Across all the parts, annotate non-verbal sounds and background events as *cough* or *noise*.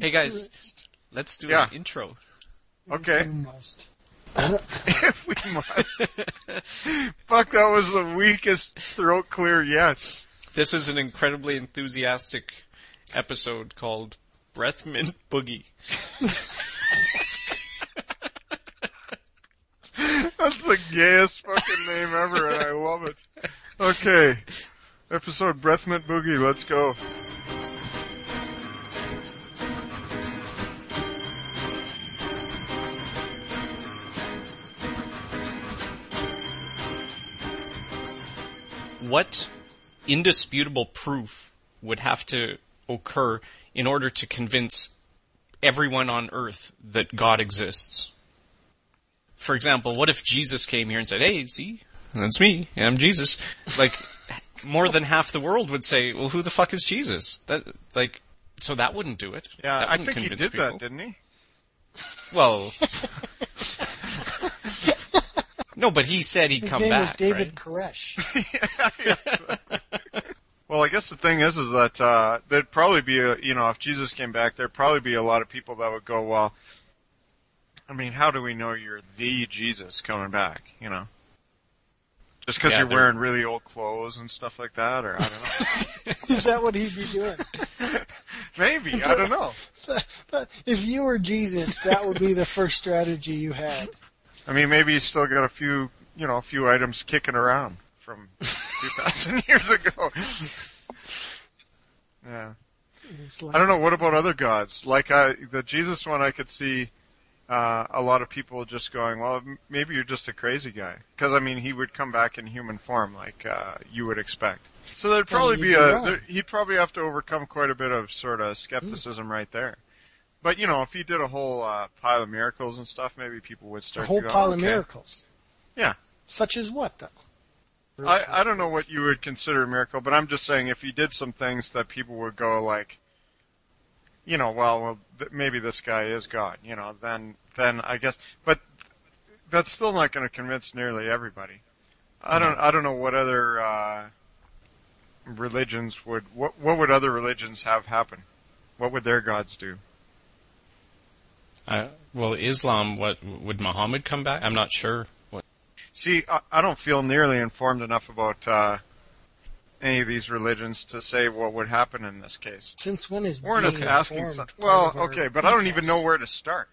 Hey guys, let's do Yeah. an intro. Okay. You must. if *laughs* we must. Fuck, that was the weakest throat clear yet. This is an incredibly enthusiastic episode called Breath Mint Boogie. *laughs* That's the gayest fucking name ever, and I love it. Okay. Episode Breath Mint Boogie, let's go. What indisputable proof would have to occur in order to convince everyone on earth that God exists? For example, what if Jesus came here and said, "Hey, see, that's me. I'm Jesus." Like *laughs* more than half the world would say, "Well, who the fuck is Jesus?" That like so that wouldn't do it. Yeah, I think he did that, didn't he? Well, *laughs* no, but he said he'd His come name back. was David right? Koresh. *laughs* Well, I guess the thing is, is that uh, there'd probably be a, you know, if Jesus came back, there'd probably be a lot of people that would go, well, I mean, how do we know you're the Jesus coming back? You know, just because Yeah, you're there- wearing really old clothes and stuff like that, or I don't know. *laughs* *laughs* Is that what he'd be doing? Maybe I don't know. if you were Jesus, that would be the first strategy you had. I mean, maybe he's still got a few, you know, a few items kicking around from *laughs* 2,000 years ago. *laughs* Yeah. Like, I don't know. What about other gods? Like I, the Jesus one, I could see uh, a lot of people just going, "Well, m- maybe you're just a crazy guy." Because I mean, he would come back in human form, like uh, you would expect. So there'd probably be be a. There, he'd probably have to overcome quite a bit of sort of skepticism right there. But you know, if he did a whole uh, pile of miracles and stuff, maybe people would start. a whole to go, pile of miracles. Yeah. Such as what, though? I, I don't know what you would consider a miracle, but I'm just saying if he did some things that people would go like, you know, well, well th- maybe this guy is God, you know, then then I guess, but that's still not going to convince nearly everybody. I don't I don't know what other uh, religions would what what would other religions have happen? What would their gods do? Uh, well, Islam. What would Muhammad come back? I'm not sure. What? See, I, I don't feel nearly informed enough about uh, any of these religions to say what would happen in this case. Since when is We're being just asking. informed Some, well, okay, but I don't even know where to start.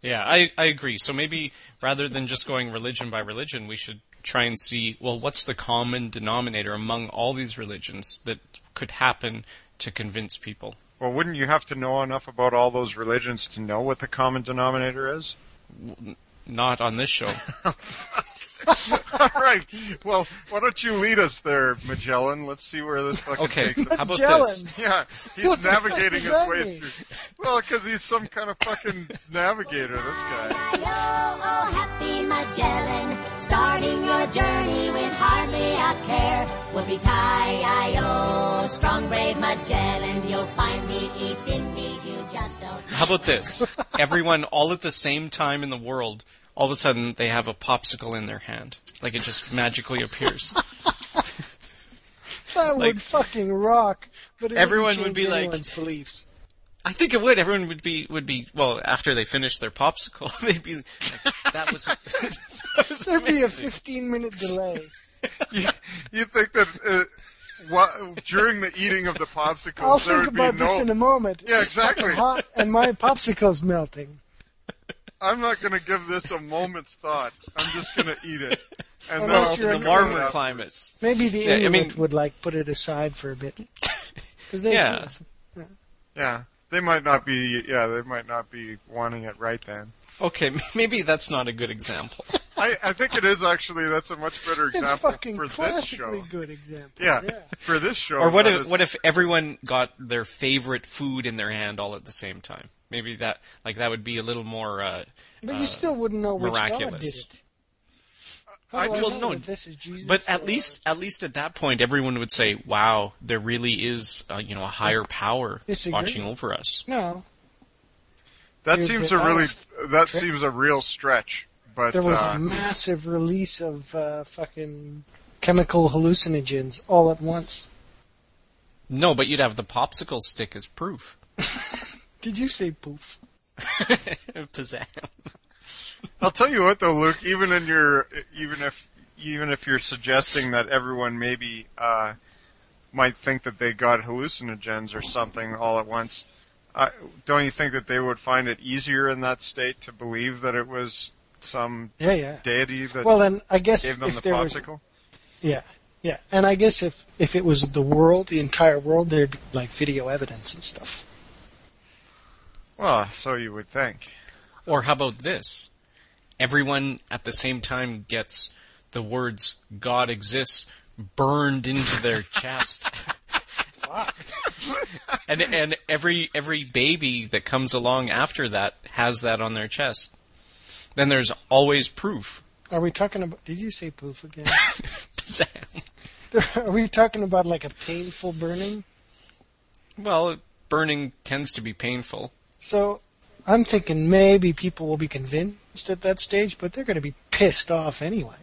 Yeah, I I agree. So maybe rather than just going religion by religion, we should try and see well what's the common denominator among all these religions that could happen to convince people. Well, wouldn't you have to know enough about all those religions to know what the common denominator is? Not on this show. *laughs* all right. Well, why don't you lead us there, Magellan? Let's see where this fucking Okay, takes us. how about Magellan. this? Yeah, he's What navigating his way mean? through. Well, because he's some kind of fucking navigator. This guy. Oh, happy Magellan, starting your journey with hardly a care. Whoopie-tie-I-O, strong brave Magellan, you'll find the East Indies, you just don't How about this? Everyone all at the same time in the world, all of a sudden they have a popsicle in their hand, like it just magically appears. *laughs* That Like- would fucking rock. But it Everyone wouldn't be change like- beliefs. I think it would. Everyone would be would be well after they finish their popsicle. *laughs* They'd be like, that was. that was *laughs* There'd be a 15 minute delay. *laughs* You, you think that uh, what, during the eating of the popsicles I'll there think would be about no? this in a moment. Yeah, exactly. *laughs* Hot, and my popsicle's melting. I'm not going to give this a moment's thought. I'm just going to eat it. And then Unless you're in the warmer it climates. Maybe the Yeah, I mean- would like put it aside for a bit. 'Cause they, Yeah. Yeah, they might not be. Yeah, they might not be wanting it right then. Okay, *laughs* maybe that's not a good example. *laughs* I, I think it is actually. That's a much better It's example fucking for this classically show. good example. Yeah, yeah. for this show. Or what if is- what if everyone got their favorite food in their hand all at the same time? Maybe that like that would be a little more. Uh, But you still wouldn't know which God did miraculous. it. How I do I just- know no, this is Jesus? but at least at least at that point, everyone would say, "Wow, there really is uh, you know a higher power Disagree. watching over us." no, that seems a really that trick. seems a real stretch. But there was uh, a massive release of uh, fucking chemical hallucinogens all at once. No, but you'd have the popsicle stick as proof. *laughs* Did you say poof? *laughs* Pizzazz. I'll tell you what though, Luke. Even in your, even if, even if you're suggesting that everyone maybe uh, might think that they got hallucinogens or something all at once, uh, don't you think that they would find it easier in that state to believe that it was some Yeah, yeah. deity that Well, then I guess gave them if the there was, popsicle? yeah, yeah, and I guess if if it was the world, the entire world, there'd be like video evidence and stuff. Well, so you would think. Or how about this? Everyone at the same time gets the words God exists burned into their *laughs* chest. Fuck. *laughs* and and every every baby that comes along after that has that on their chest. Then there's always proof. Are we talking about? Did you say proof again? *laughs* Are we talking about like a painful burning? well, burning tends to be painful. So I'm thinking maybe people will be convinced at that stage, but they're going to be pissed off anyway.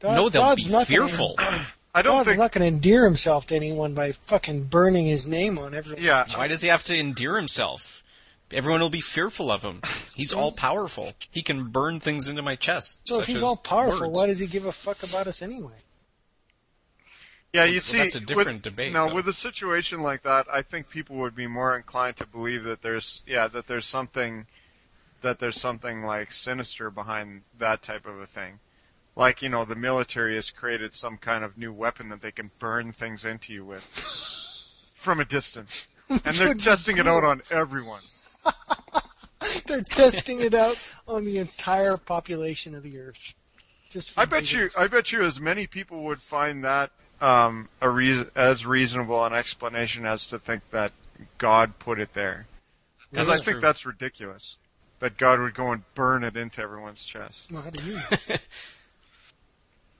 God- no, they'll God's be not gonna- fearful. *clears throat* I don't God's think. not going to endear himself to anyone by fucking burning his name on everyone. Yeah, Why does he have to endear himself? Everyone will be fearful of him. He's all powerful. He can burn things into my chest. So if he's all powerful, words. why does he give a fuck about us anyway? Yeah, you Well, see, that's a different with, debate, No, though. with a situation like that, I think people would be more inclined to believe that there's, yeah, that there's something, that there's something like sinister behind that type of a thing. Like, you know, the military has created some kind of new weapon that they can burn things into you with *laughs* from a distance, and they're would be testing it out on everyone. *laughs* They're testing it out on the entire population of the Earth. Just I bet you. I bet you, as many people would find that um, a reason as reasonable an explanation as to think that God put it there. Because I think true. that's ridiculous. That God would go and burn it into everyone's chest. Well, how do you know? *laughs*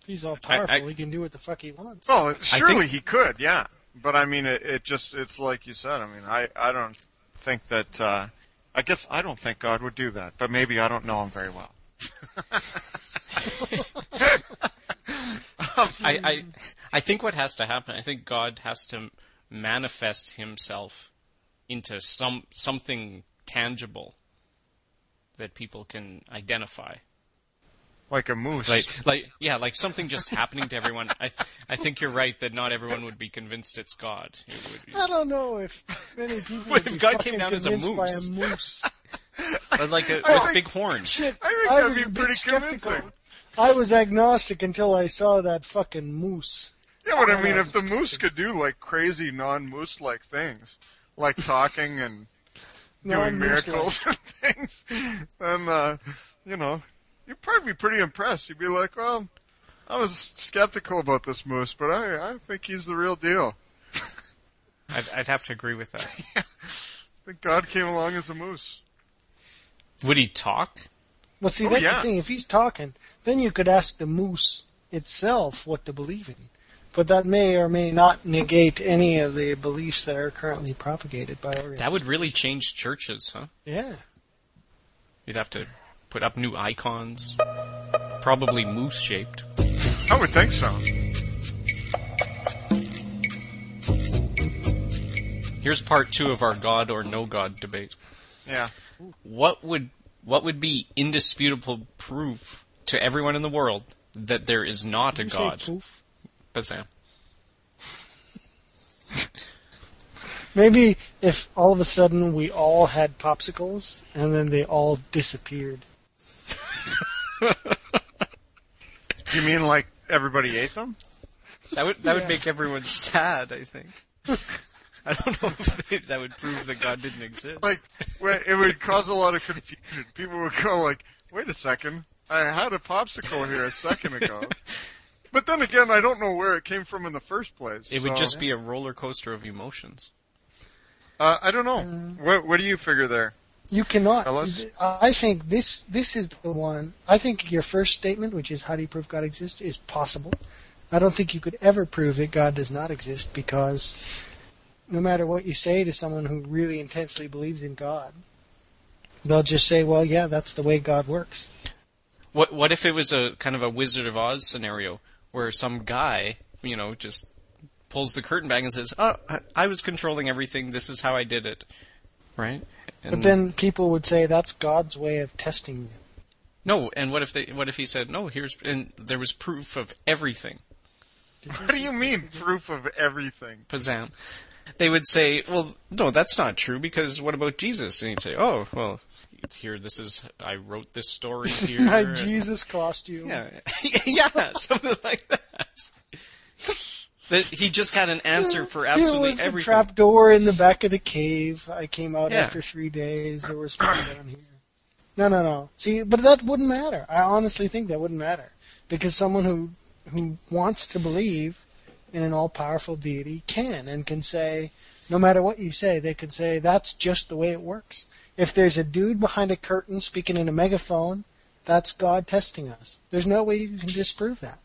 He's all powerful. I- he can do what the fuck he wants. Well, surely think- he could, yeah. But I mean, it, it just, it's like you said. I mean, I, I don't think that, uh, I guess I don't think God would do that, but maybe I don't know him very well. *laughs* I, I, I think what has to happen, I think God has to manifest himself into some something tangible that people can identify. Like a moose. Like, like, yeah, like something just happening to everyone. I, I think you're right that not everyone would be convinced it's God. It would be- I don't know if many people What would if be God came down as a convinced by moose? a moose. *laughs* or like a, I with think- big horns. Shit, I think I that'd was be pretty skeptical. convincing. I was agnostic until I saw that fucking moose. yeah, but I mean, if the moose could do like crazy non-moose like things, like talking and *laughs* doing miracles and things, *laughs* then uh, you know, you'd probably be pretty impressed. You'd be like, "Well, I was skeptical about this moose, but I, I think he's the real deal." *laughs* I'd, I'd have to agree with that. *laughs* I think God came along as a moose. Would he talk? Well, see, Oh, that's yeah. the thing. If he's talking, then you could ask the moose itself what to believe in. But that may or may not negate any of the beliefs that are currently propagated by organizations. That would really change churches, huh? Yeah. You'd have to put up new icons, probably moose shaped. I would think so. Here's part two of our God or no God debate. Yeah. What would what would be indisputable proof to everyone in the world that there is not a Did you God? say poof? Bazam. *laughs* Maybe if all of a sudden we all had popsicles and then they all disappeared. *laughs* You mean like everybody ate them? That would that Yeah. would make everyone sad. I think. I don't know if they, that would prove that God didn't exist. Like, it would cause a lot of confusion. People would go like, "Wait a second, I had a popsicle here a second ago." But then again, I don't know where it came from in the first place. it would just be a roller coaster of emotions. Uh, I don't know. what What do you figure there? You cannot. Fellas? I think this this is the one. I think your first statement, which is how do you prove God exists, is possible. I don't think you could ever prove that God does not exist because no matter what you say to someone who really intensely believes in God, they'll just say, "Well, yeah, that's the way God works." What what if it was a kind of a Wizard of Oz scenario where some guy, you know, just pulls the curtain back and says, "Oh, I, I was controlling everything. This is how I did it." Right? But then people would say that's God's way of testing you. no, and what if they? What if he said no? Here's and there was proof of everything. What do you mean, proof of everything? Pazam. They would say, well, no, that's not true because what about Jesus? And he'd say, oh, well, here, this is, I wrote this story *laughs* here. My Jesus costume. Yeah, *laughs* yeah, something like that. *laughs* that he just had an answer for absolutely was the everything. trap door in the back of the cave. I came out Yeah. after three days. There was fun down here. No, no, no. See, but that wouldn't matter. I honestly think that wouldn't matter because someone who who wants to believe in an all-powerful deity can and can say, no matter what you say, they can say that's just the way it works. If there's a dude behind a curtain speaking in a megaphone, that's God testing us. There's no way you can disprove that.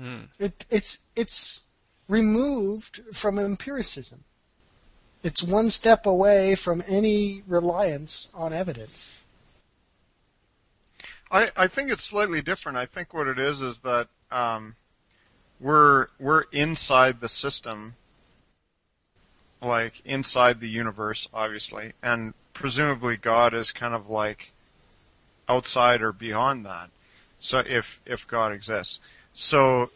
Hmm. It, it's it's removed from empiricism. It's one step away from any reliance on evidence. I, I think it's slightly different. I think what it is is that um, we're we're inside the system, like inside the universe, obviously, and presumably God is kind of like outside or beyond that. So if if God exists, so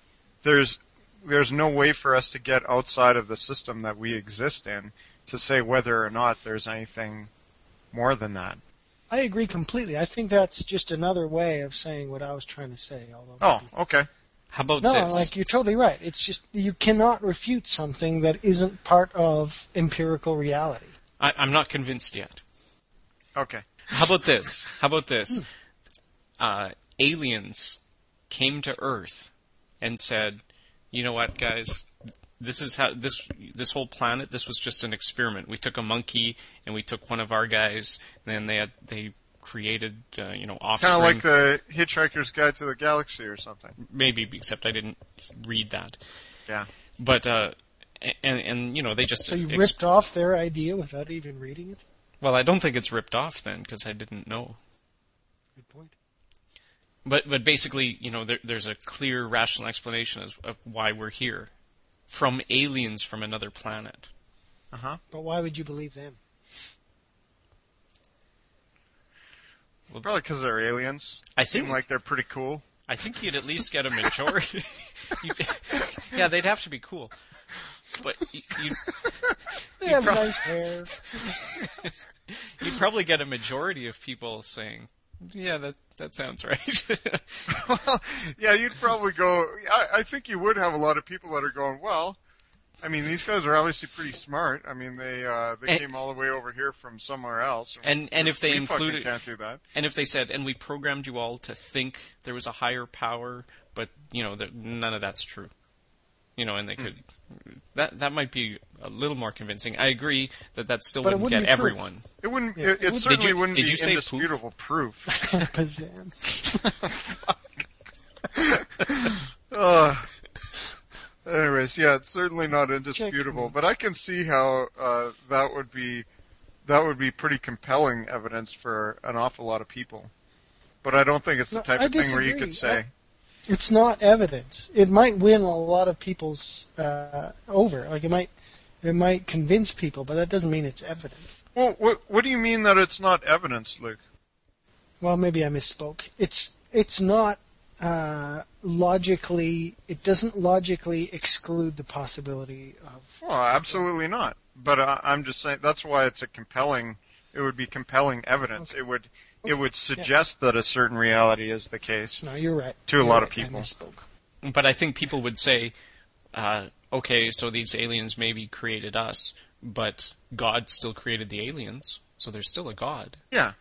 there's there's no way for us to get outside of the system that we exist in to say whether or not there's anything more than that. I agree completely. I think that's just another way of saying what I was trying to say. Although Oh, okay. How about this? no, this? like you're totally right. It's just you cannot refute something that isn't part of empirical reality. I, I'm not convinced yet. Okay. How about this? How about this? Uh, aliens came to Earth and said, "You know what, guys? This is how this this whole planet. This was just an experiment. We took a monkey and we took one of our guys, and then they had they created, uh, you know, offspring. Kind of like the Hitchhiker's Guide to the Galaxy or something. maybe, except I didn't read that. Yeah. But uh, and and you know they just So you ex- ripped off their idea without even reading it. well, I don't think it's ripped off then because I didn't know. Good point. But but basically, you know, there, there's a clear rational explanation of, of why we're here, from aliens from another planet. Uh huh. But why would you believe them? Well, Probably because they're aliens. I Seem think like they're pretty cool. I think you'd at least get a majority. *laughs* *laughs* Yeah, they'd have to be cool. But you, you They You have prob- nice hair. *laughs* you'd probably get a majority of people saying, "Yeah, that that sounds right." *laughs* well, yeah, you'd probably go. I, I think you would have a lot of people that are going. Well, I mean, these guys are obviously pretty smart. I mean, they uh, they And- came all the way over here from somewhere else. and and if they included can't do that. And if they said, and we programmed you all to think there was a higher power, but you know that none of that's true, you know, and they could, that that might be a little more convincing. I agree that that still wouldn't wouldn't get be proof. everyone. It wouldn't. Yeah, it, it it would- certainly you- wouldn't did be you say poof? indisputable proof. Pazam. *laughs* *laughs* Uh, anyways, yeah, it's certainly not indisputable, but I can see how uh, that would be that would be pretty compelling evidence for an awful lot of people. But I don't think it's the No, type I of thing where you disagree. could say, It's not evidence. It might win a lot of people's uh, over. Like it might, it might convince people, but that doesn't mean it's evidence. "Well, what what do you mean that it's not evidence, Luke?" Well, maybe I misspoke. It's it's not uh, logically. It doesn't logically exclude the possibility of. Well, absolutely not. But I, I'm just saying that's why it's a compelling. It would be compelling evidence. It would it would suggest that a certain reality is the case. No, you're right. To a You're lot of right. I people. misspoke. But I think people would say, uh, okay, so these aliens maybe created us, but God still created the aliens, so there's still a God. Yeah.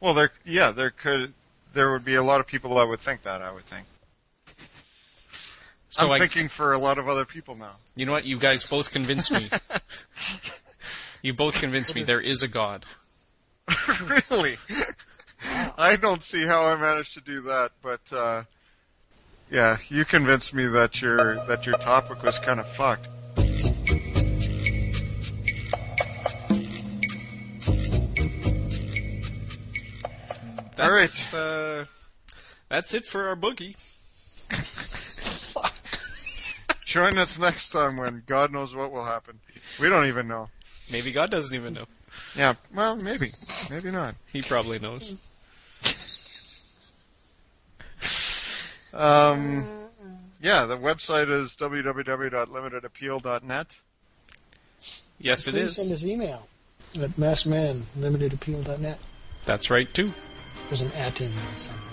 Well, there yeah there could there would be a lot of people that would think that. I would think. So I'm I, thinking for a lot of other people now. you know what? You guys both convinced me. *laughs* you both convinced me there is a God. *laughs* really? I don't see how I managed to do that, but uh, yeah, you convinced me that your that your topic was kind of fucked. That's, uh, that's it for our boogie. *laughs* Join us next time when God knows what will happen. We don't even know. Maybe God doesn't even know. Yeah, well, maybe. Maybe not. He probably knows. Um, yeah, the website is www.limitedappeal.net. Yes, it Please send us email at massmanlimitedappeal.net. That's right too. There's an at in there somewhere.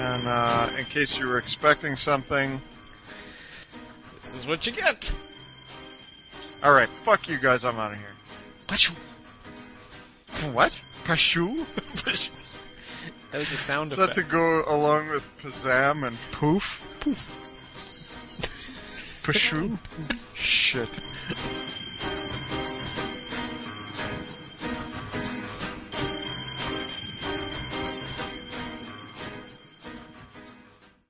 And uh, in case you were expecting something, This is what you get. all right, fuck you guys, I'm out of here. Pachoo. What? Pashu? *laughs* That was a sound Is that to go along with Pazam and Poof? Poof. Pashu? *laughs* Shit.